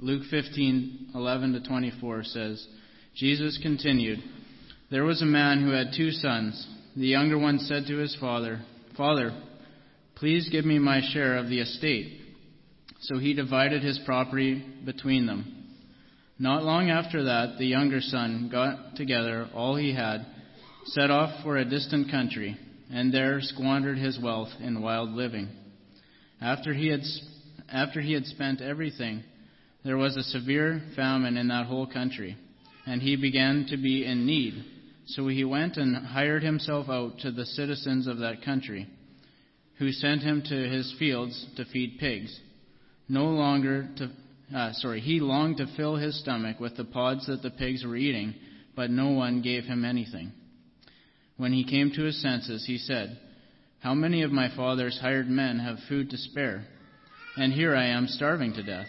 Luke 15:11 to 24 says, Jesus continued, There was a man who had two sons. The younger one said to his father, Father, please give me my share of the estate. So he divided his property between them. Not long after that, the younger son got together all he had, set off for a distant country, and there squandered his wealth in wild living. After he had, after he had spent everything, there was a severe famine in that whole country, and he began to be in need. So he went and hired himself out to the citizens of that country, who sent him to his fields to feed pigs. No longer to, uh, sorry, he longed to fill his stomach with the pods that the pigs were eating, but no one gave him anything. When he came to his senses, he said, How many of my father's hired men have food to spare? And here I am starving to death.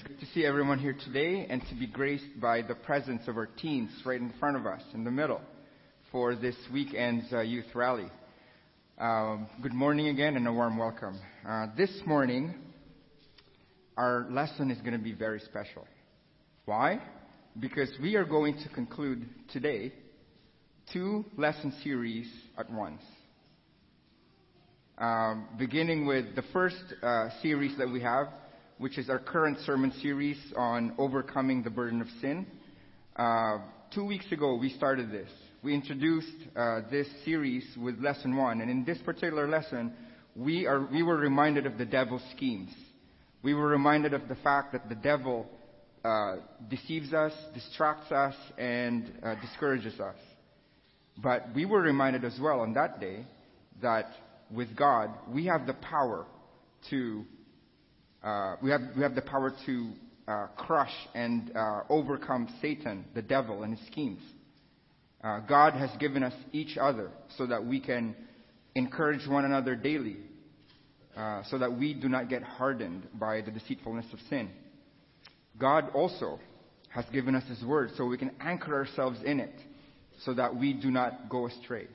It's good to see everyone here today and to be graced by the presence of our teens right in front of us, in the middle, for this weekend's uh, youth rally. Um, good morning again and a warm welcome. Uh, this morning, our lesson is going to be very special. Why? Because we are going to conclude today two lesson series at once. Um, beginning with the first uh, series that we have, which is our current sermon series on overcoming the burden of sin. Uh, two weeks ago, we started this. We introduced uh, this series with lesson one, and in this particular lesson, we, are, we were reminded of the devil's schemes. We were reminded of the fact that the devil uh, deceives us, distracts us, and uh, discourages us. But we were reminded as well on that day that with God, we have the power to, we, have, we have the power to uh, crush and uh, overcome Satan, the devil, and his schemes. Uh, God has given us each other so that we can encourage one another daily, uh, so that we do not get hardened by the deceitfulness of sin. God also has given us His Word so we can anchor ourselves in it so that we do not go astray,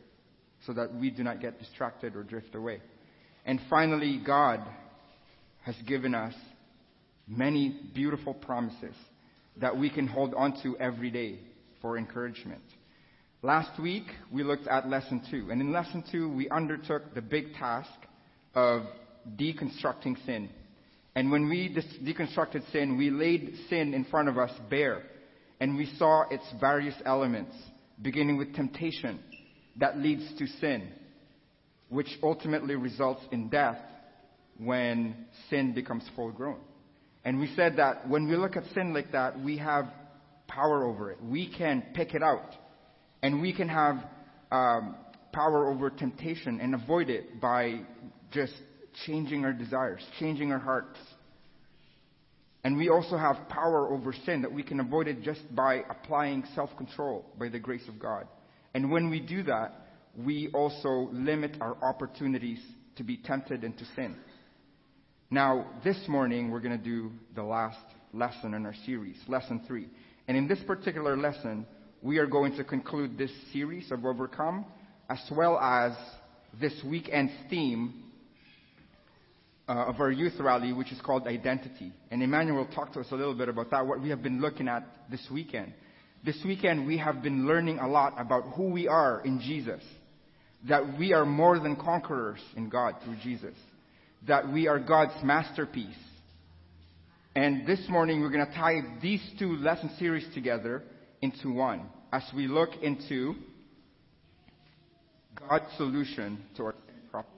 so that we do not get distracted or drift away. And finally, God has given us many beautiful promises that we can hold on to every day for encouragement. Last week, we looked at lesson two. And in lesson two, we undertook the big task of deconstructing sin. And when we deconstructed sin, we laid sin in front of us bare. And we saw its various elements, beginning with temptation that leads to sin, which ultimately results in death when sin becomes full grown. And we said that when we look at sin like that, we have power over it. We can pick it out. And we can have um, power over temptation and avoid it by just changing our desires, changing our hearts. And we also have power over sin that we can avoid it just by applying self control by the grace of God. And when we do that, we also limit our opportunities to be tempted into sin. Now, this morning, we're going to do the last lesson in our series, lesson three. And in this particular lesson, we are going to conclude this series of Overcome, as well as this weekend's theme uh, of our youth rally, which is called Identity. And Emmanuel talked to us a little bit about that, what we have been looking at this weekend. This weekend, we have been learning a lot about who we are in Jesus. That we are more than conquerors in God through Jesus. That we are God's masterpiece. And this morning, we're going to tie these two lesson series together into one as we look into God's solution to our problem.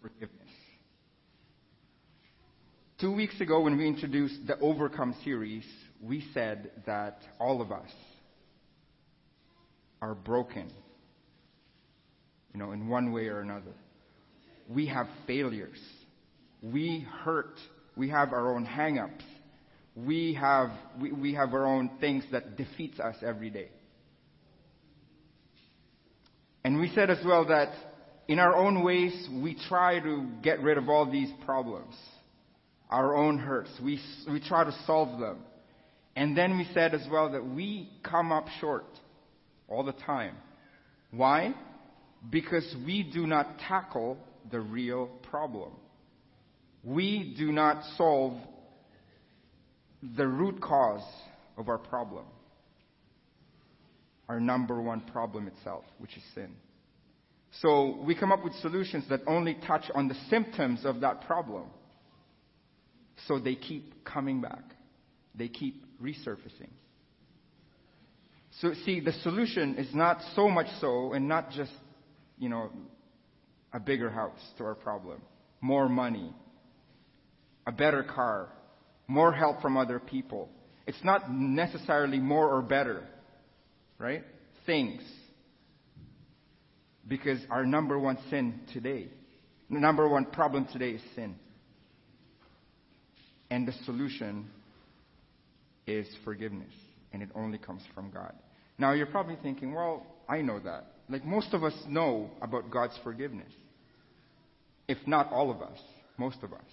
Forgiveness. Two weeks ago, when we introduced the Overcome series, we said that all of us are broken, you know, in one way or another. We have failures. We hurt. We have our own hang-ups. We have, we, we have our own things that defeats us every day. And we said as well that in our own ways, we try to get rid of all these problems our own hurts. We, we try to solve them. And then we said as well that we come up short all the time. Why? Because we do not tackle the real problem. We do not solve the root cause of our problem. Our number one problem itself, which is sin. So we come up with solutions that only touch on the symptoms of that problem. So they keep coming back. They keep resurfacing. So see, the solution is not so much so, and not just, you know, a bigger house to our problem, more money, a better car, more help from other people. It's not necessarily more or better, right? Things. Because our number one sin today, the number one problem today is sin. And the solution is forgiveness. And it only comes from God. Now you're probably thinking, well, I know that. Like most of us know about God's forgiveness. If not all of us, most of us.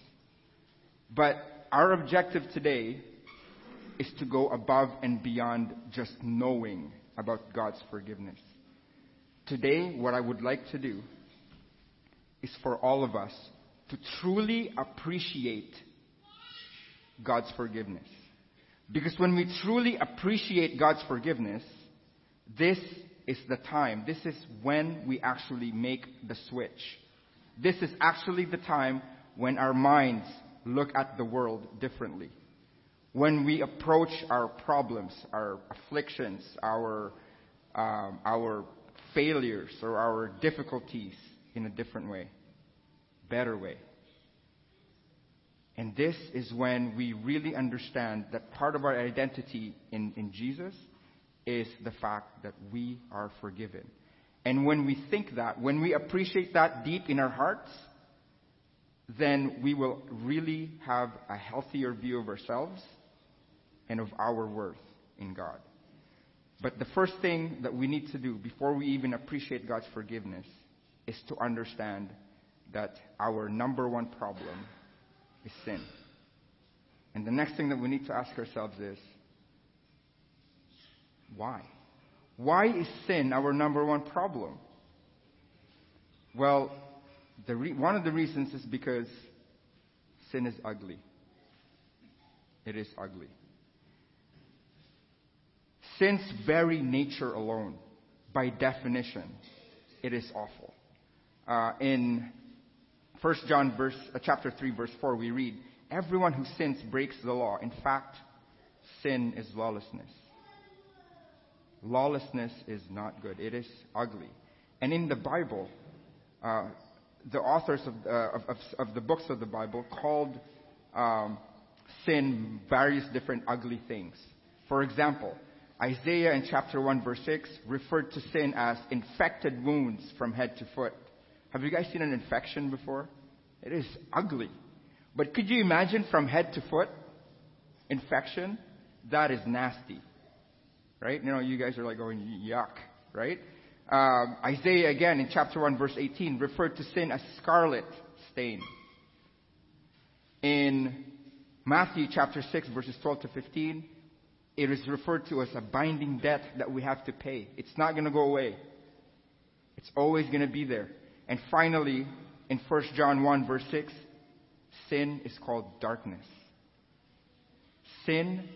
But our objective today is to go above and beyond just knowing about God's forgiveness. Today, what I would like to do is for all of us to truly appreciate God's forgiveness. Because when we truly appreciate God's forgiveness, this is the time. This is when we actually make the switch. This is actually the time when our minds look at the world differently. When we approach our problems, our afflictions, our, um, our failures, or our difficulties in a different way, better way. And this is when we really understand that part of our identity in, in Jesus is the fact that we are forgiven. And when we think that, when we appreciate that deep in our hearts, then we will really have a healthier view of ourselves and of our worth in God. But the first thing that we need to do before we even appreciate God's forgiveness is to understand that our number one problem is sin. And the next thing that we need to ask ourselves is why? Why is sin our number one problem? Well, re- one of the reasons is because sin is ugly. It is ugly. Sin's very nature alone, by definition, it is awful. Uh, in 1 John verse, uh, chapter 3 verse 4 we read, Everyone who sins breaks the law. In fact, sin is lawlessness. Lawlessness is not good. It is ugly. And in the Bible, uh, the authors of, uh, of, of, the books of the Bible called um, sin various different ugly things. For example, Isaiah in chapter 1 verse 6 referred to sin as infected wounds from head to foot. Have you guys seen an infection before? It is ugly. But could you imagine from head to foot infection? That is nasty. Right? You know, you guys are like going, yuck, right? Um, Isaiah again in chapter 1 verse 18 referred to sin as scarlet stain. In Matthew chapter 6 verses 12 to 15, it is referred to as a binding debt that we have to pay. It's not going to go away. It's always going to be there. And finally, in 1 John 1 verse 6, sin is called darkness. Sin,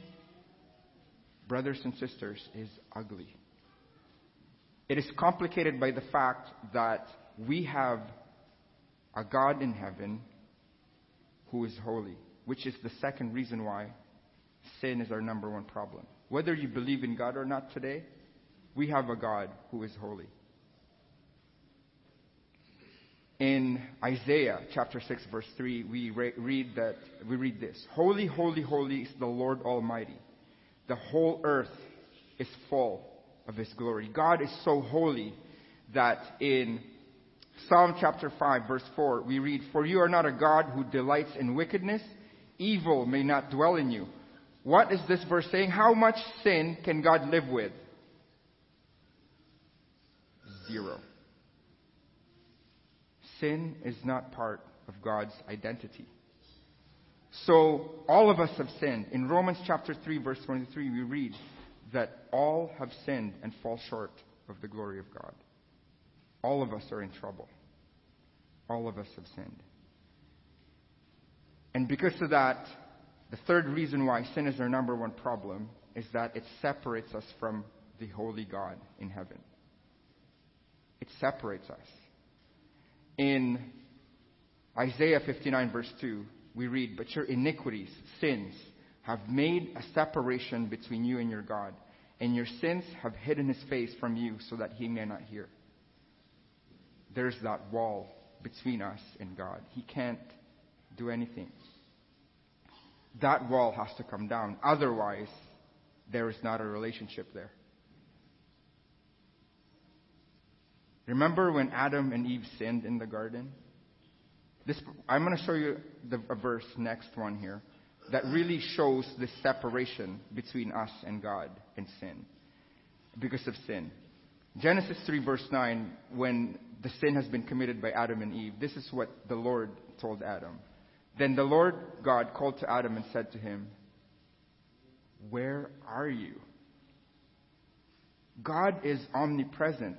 brothers and sisters, is ugly. It is complicated by the fact that we have a God in heaven who is holy, which is the second reason why sin is our number one problem. Whether you believe in God or not today, we have a God who is holy. In Isaiah chapter 6 verse 3, we re- read that, we read this. Holy, holy, holy is the Lord Almighty. The whole earth is full of His glory. God is so holy that in Psalm chapter 5 verse 4, we read, For you are not a God who delights in wickedness. Evil may not dwell in you. What is this verse saying? How much sin can God live with? Zero. Sin is not part of God's identity. So, all of us have sinned. In Romans chapter 3 verse 23, we read that all have sinned and fall short of the glory of God. All of us are in trouble. All of us have sinned. And because of that, the third reason why sin is our number one problem is that it separates us from the holy God in heaven. It separates us. In Isaiah 59 verse 2, we read, But your iniquities, sins, have made a separation between you and your God, and your sins have hidden his face from you so that he may not hear. There's that wall between us and God. He can't do anything. That wall has to come down. Otherwise, there is not a relationship there. Remember when Adam and Eve sinned in the garden? This, I'm going to show you the, a verse, next one here, that really shows the separation between us and God and sin. Because of sin. Genesis 3 verse 9, when the sin has been committed by Adam and Eve, this is what the Lord told Adam. Then the Lord God called to Adam and said to him, Where are you? God is omnipresent.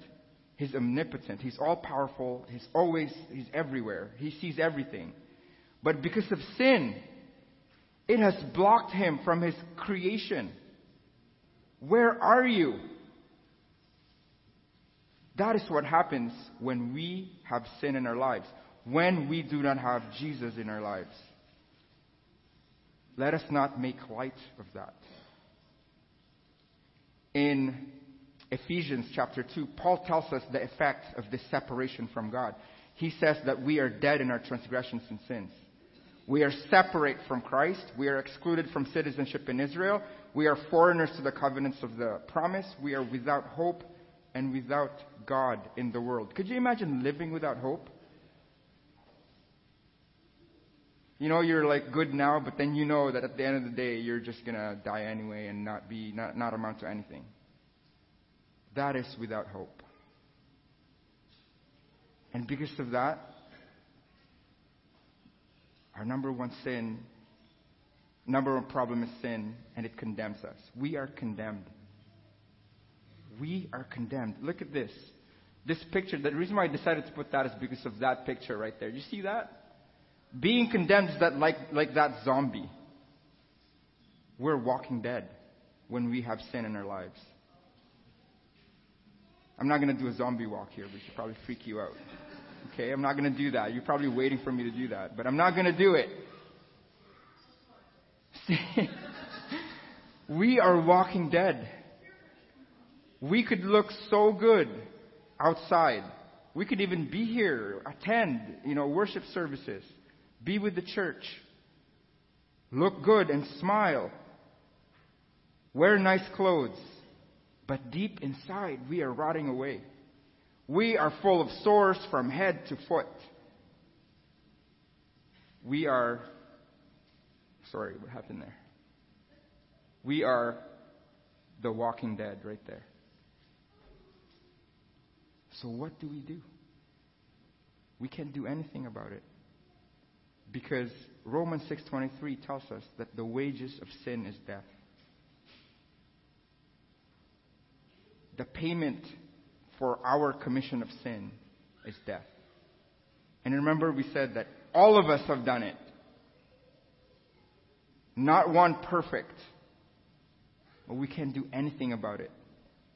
He's omnipotent. He's all powerful. He's always, he's everywhere. He sees everything. But because of sin, it has blocked him from his creation. Where are you? That is what happens when we have sin in our lives, when we do not have Jesus in our lives. Let us not make light of that. In Ephesians chapter 2, Paul tells us the effect of this separation from God. He says that we are dead in our transgressions and sins. We are separate from Christ. We are excluded from citizenship in Israel. We are foreigners to the covenants of the promise. We are without hope and without God in the world. Could you imagine living without hope? You know, you're like good now, but then you know that at the end of the day, you're just gonna die anyway and not be, not, not amount to anything. That is without hope. And because of that, our number one sin, number one problem is sin, and it condemns us. We are condemned. We are condemned. Look at this. This picture, the reason why I decided to put that is because of that picture right there. You see that? Being condemned is that like, like that zombie. We're walking dead when we have sin in our lives. I'm not going to do a zombie walk here, which will probably freak you out. Okay, I'm not going to do that. You're probably waiting for me to do that, but I'm not going to do it. See, we are walking dead. We could look so good outside. We could even be here, attend, you know, worship services, be with the church, look good and smile, wear nice clothes, but deep inside, we are rotting away. We are full of sores from head to foot. We are, sorry, what happened there? We are the walking dead right there. So what do we do? We can't do anything about it. Because Romans 6:23 tells us that the wages of sin is death. The payment for our commission of sin is death. And remember, we said that all of us have done it. Not one perfect. But we can't do anything about it.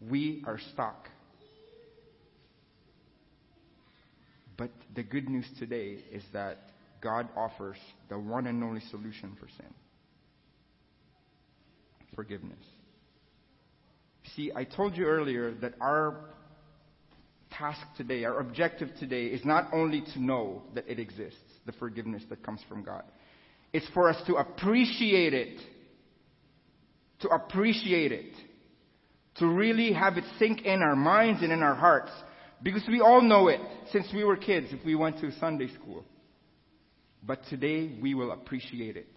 We are stuck. But the good news today is that God offers the one and only solution for sin forgiveness. See, I told you earlier that our task today, our objective today is not only to know that it exists, the forgiveness that comes from God. It's for us to appreciate it. To appreciate it. To really have it sink in our minds and in our hearts. Because we all know it since we were kids if we went to Sunday school. But today we will appreciate it.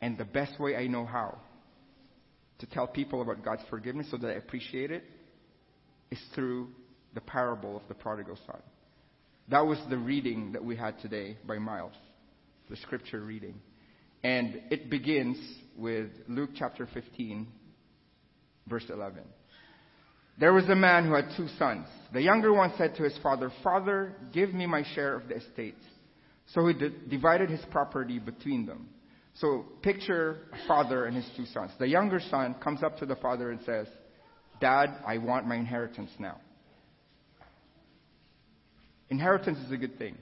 And the best way I know how to tell people about God's forgiveness so that I appreciate it is through the parable of the prodigal son. That was the reading that we had today by Miles, the scripture reading. And it begins with Luke chapter 15, verse 11. There was a man who had two sons. The younger one said to his father, Father, give me my share of the estate. So he d- divided his property between them. So picture a father and his two sons. The younger son comes up to the father and says, Dad, I want my inheritance now. Inheritance is a good thing.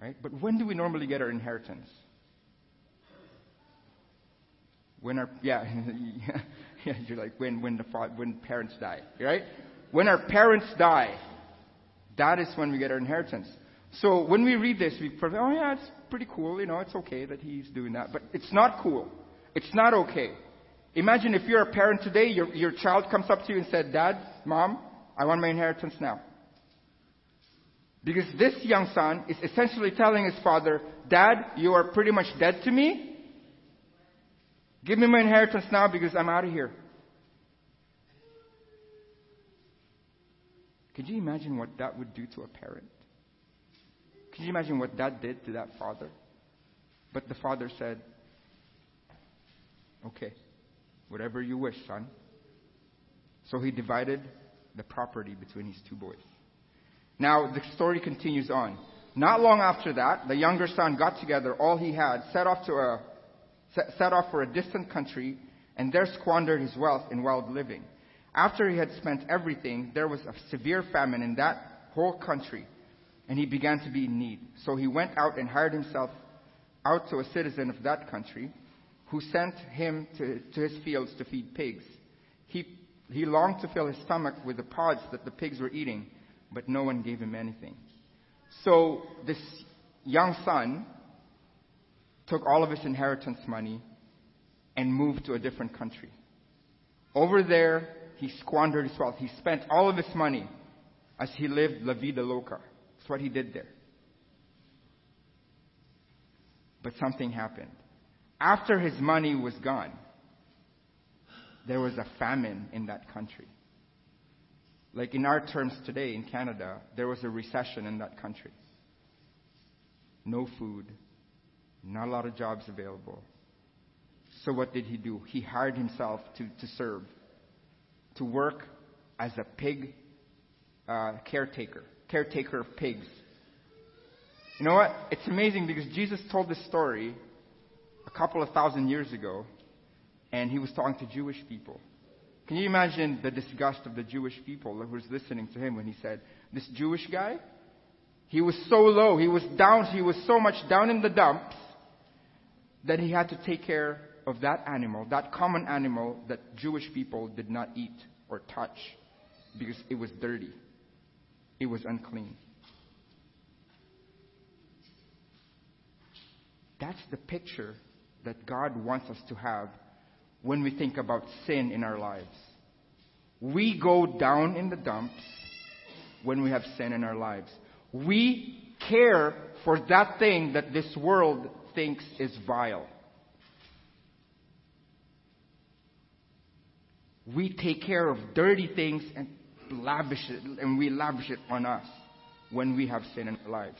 Right? But when do we normally get our inheritance? When our yeah, yeah you're like when when the when parents die, right? When our parents die, that is when we get our inheritance. So when we read this, we oh yeah, it's pretty cool, you know, it's okay that he's doing that. But it's not cool. It's not okay. Imagine if you're a parent today, your, your child comes up to you and said, Dad, Mom, I want my inheritance now. Because this young son is essentially telling his father, Dad, you are pretty much dead to me. Give me my inheritance now because I'm out of here. Could you imagine what that would do to a parent? Can you imagine what that did to that father? But the father said, Okay, whatever you wish, son. So he divided the property between his two boys. Now, the story continues on. Not long after that, the younger son got together all he had, set off, to a, set off for a distant country, and there squandered his wealth in wild living. After he had spent everything, there was a severe famine in that whole country and he began to be in need. So he went out and hired himself out to a citizen of that country who sent him to, to his fields to feed pigs. He, he longed to fill his stomach with the pods that the pigs were eating, but no one gave him anything. So this young son took all of his inheritance money and moved to a different country. Over there, he squandered his wealth. He spent all of his money as he lived la vida loca what he did there. But something happened. After his money was gone, there was a famine in that country. Like in our terms today in Canada, there was a recession in that country. No food, not a lot of jobs available. So what did he do? He hired himself to, to serve, to work as a pig uh, caretaker caretaker of pigs. You know what? It's amazing because Jesus told this story a couple of thousand years ago, and he was talking to Jewish people. Can you imagine the disgust of the Jewish people who was listening to him when he said, This Jewish guy, he was so low, he was down, he was so much down in the dumps that he had to take care of that animal, that common animal that Jewish people did not eat or touch because it was dirty it was unclean. That's the picture that God wants us to have when we think about sin in our lives. We go down in the dumps when we have sin in our lives. We care for that thing that this world thinks is vile. We take care of dirty things and lavish it, and we lavish it on us when we have sin in our lives.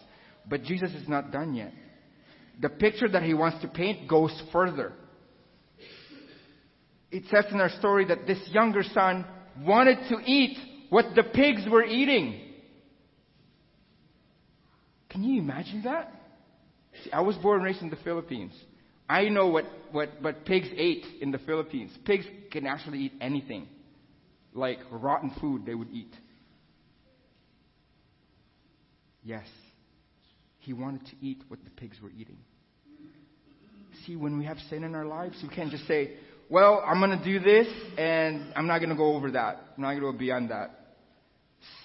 But Jesus is not done yet. The picture that he wants to paint goes further. It says in our story that this younger son wanted to eat what the pigs were eating. Can you imagine that? See, I was born and raised in the Philippines. I know what, what, what pigs ate in the Philippines. Pigs can actually eat anything like rotten food they would eat. Yes, he wanted to eat what the pigs were eating. See, when we have sin in our lives, we can't just say, well, I'm going to do this and I'm not going to go over that. I'm not going to go beyond that.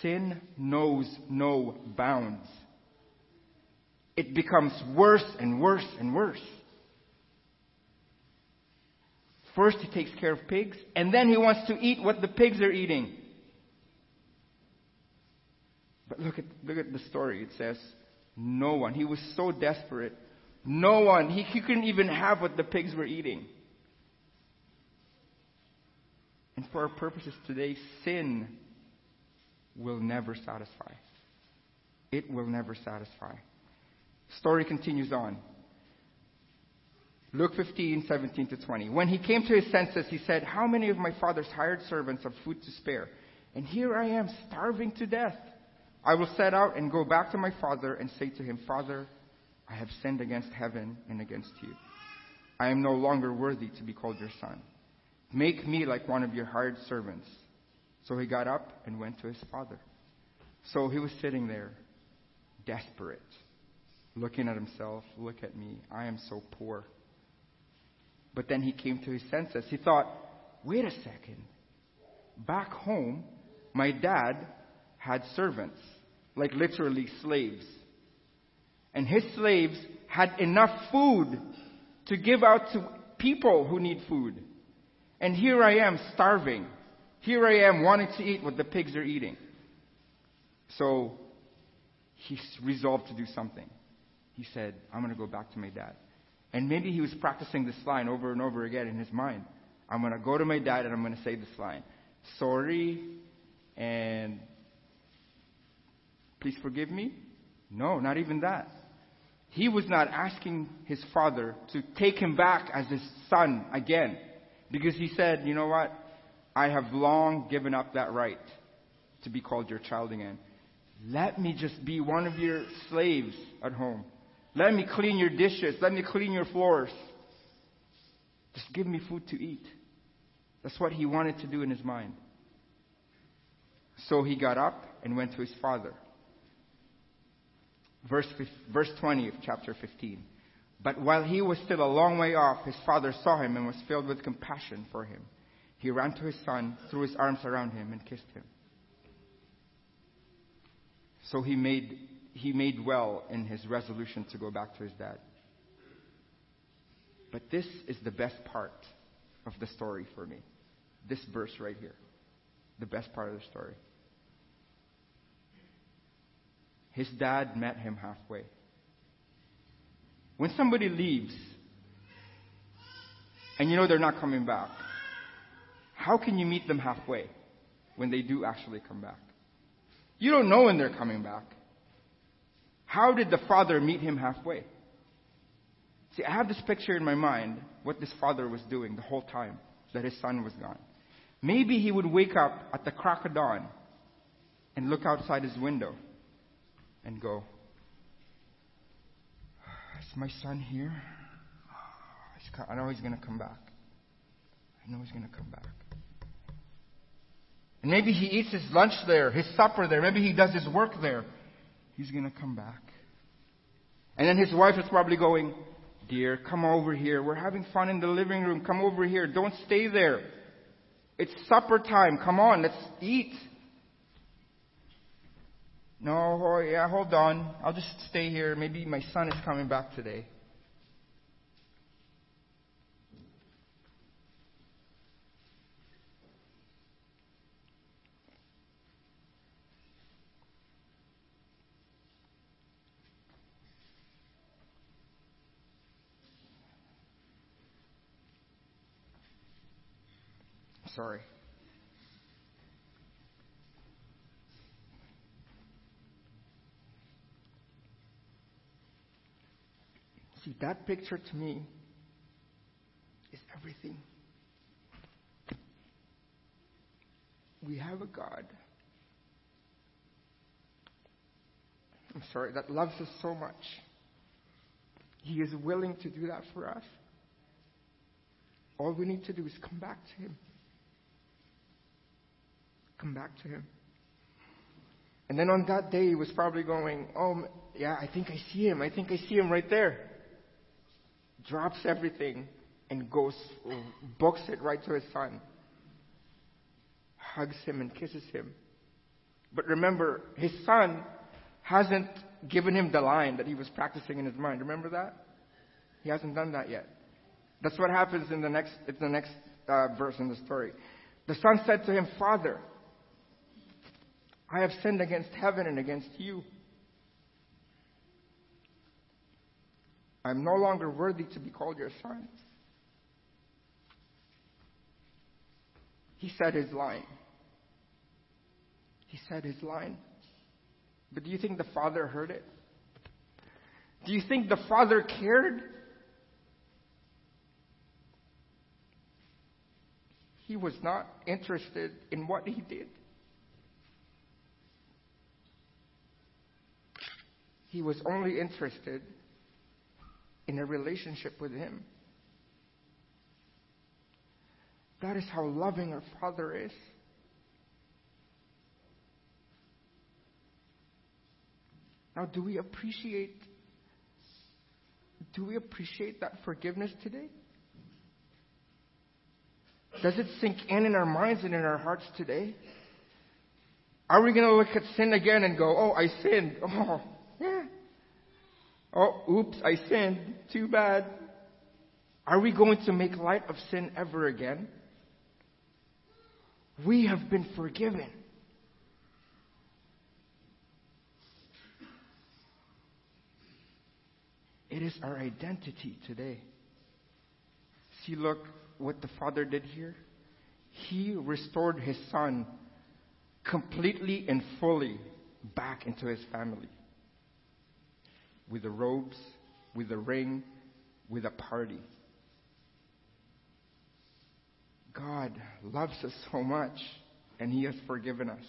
sin knows no bounds. It becomes worse and worse and worse. First, he takes care of pigs, and then he wants to eat what the pigs are eating. But look at, look at the story. It says, no one. He was so desperate. No one. He, he couldn't even have what the pigs were eating. And for our purposes today, sin will never satisfy. It will never satisfy. Story continues on. Luke 15, 17 to 20. When he came to his senses, he said, How many of my father's hired servants have food to spare? And here I am, starving to death. I will set out and go back to my father and say to him, Father, I have sinned against heaven and against you. I am no longer worthy to be called your son. Make me like one of your hired servants. So he got up and went to his father. So he was sitting there, desperate, looking at himself, look at me, I am so poor. But then he came to his senses. He thought, wait a second. Back home, my dad had servants, like literally slaves. And his slaves had enough food to give out to people who need food. And here I am starving. Here I am wanting to eat what the pigs are eating. So he resolved to do something. He said, I'm going to go back to my dad. And maybe he was practicing this line over and over again in his mind. I'm going to go to my dad and I'm going to say this line. Sorry and please forgive me? No, not even that. He was not asking his father to take him back as his son again. Because he said, you know what? I have long given up that right to be called your child again. Let me just be one of your slaves at home. Let me clean your dishes. Let me clean your floors. Just give me food to eat. That's what he wanted to do in his mind. So he got up and went to his father. Verse, verse 20 of chapter 15. But while he was still a long way off, his father saw him and was filled with compassion for him. He ran to his son, threw his arms around him, and kissed him. So he made, he made well in his resolution to go back to his dad. But this is the best part of the story for me. This verse right here. The best part of the story. His dad met him halfway. When somebody leaves, and you know they're not coming back, how can you meet them halfway when they do actually come back? You don't know when they're coming back. How did the father meet him halfway? See, I have this picture in my mind what this father was doing the whole time that his son was gone. Maybe he would wake up at the crack of dawn and look outside his window and go, ah, Is my son here? Ah, I know he's going to come back. I know he's going to come back. And maybe he eats his lunch there, his supper there. Maybe he does his work there. He's going to come back. And then his wife is probably going, Dear, come over here. We're having fun in the living room. Come over here. Don't stay there. It's supper time. Come on, let's eat. No, oh, yeah, hold on. I'll just stay here. Maybe my son is coming back today. Sorry. See, that picture to me is everything. We have a God. I'm sorry, that loves us so much. He is willing to do that for us. All we need to do is come back to Him come back to him. And then on that day, he was probably going, Oh, yeah, I think I see him. I think I see him right there. Drops everything and goes, books it right to his son. Hugs him and kisses him. But remember, his son hasn't given him the line that he was practicing in his mind. Remember that? He hasn't done that yet. That's what happens in the next, in the next uh, verse in the story. The son said to him, Father, I have sinned against heaven and against you. I'm no longer worthy to be called your son. He said his line. He said his line. But do you think the father heard it? Do you think the father cared? He was not interested in what he did. He was only interested in a relationship with him. That is how loving our Father is. Now, do we appreciate do we appreciate that forgiveness today? Does it sink in in our minds and in our hearts today? Are we going to look at sin again and go, oh, I sinned. Oh. Oh, oops, I sinned. Too bad. Are we going to make light of sin ever again? We have been forgiven. It is our identity today. See, look what the Father did here. He restored his son completely and fully back into his family. With the robes, with the ring, with a party. God loves us so much, and He has forgiven us.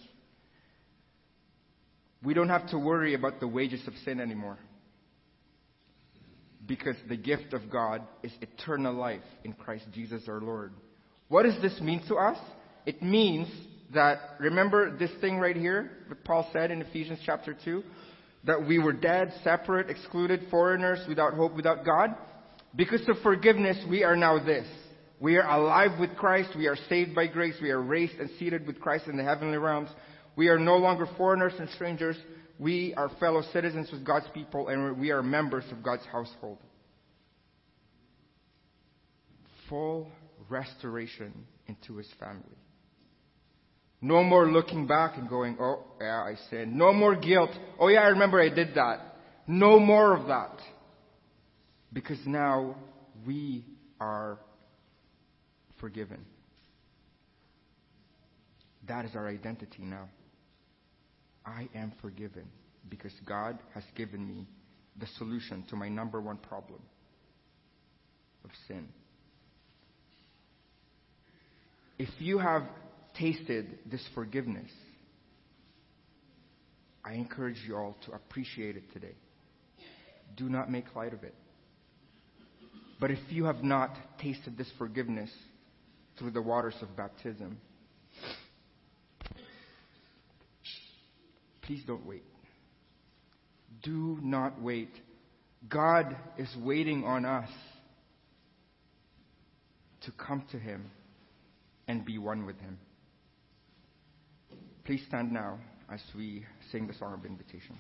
We don't have to worry about the wages of sin anymore because the gift of God is eternal life in Christ Jesus our Lord. What does this mean to us? It means that, remember this thing right here, what Paul said in Ephesians chapter 2? That we were dead, separate, excluded, foreigners, without hope, without God. Because of forgiveness, we are now this. We are alive with Christ. We are saved by grace. We are raised and seated with Christ in the heavenly realms. We are no longer foreigners and strangers we are fellow citizens with God's people and we are members of God's household. Full restoration into his family. No more looking back and going, oh, yeah, I sinned. No more guilt. Oh, yeah, I remember I did that. No more of that. Because now we are forgiven. That is our identity now. I am forgiven because God has given me the solution to my number one problem of sin. If you have tasted this forgiveness, I encourage you all to appreciate it today. Do not make light of it. But if you have not tasted this forgiveness through the waters of baptism, Please don't wait. Do not wait. God is waiting on us to come to Him and be one with Him. Please stand now as we sing the song of invitation.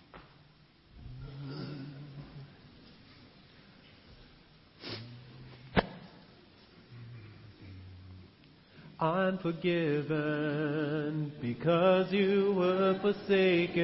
I'm forgiven because you were forsaken.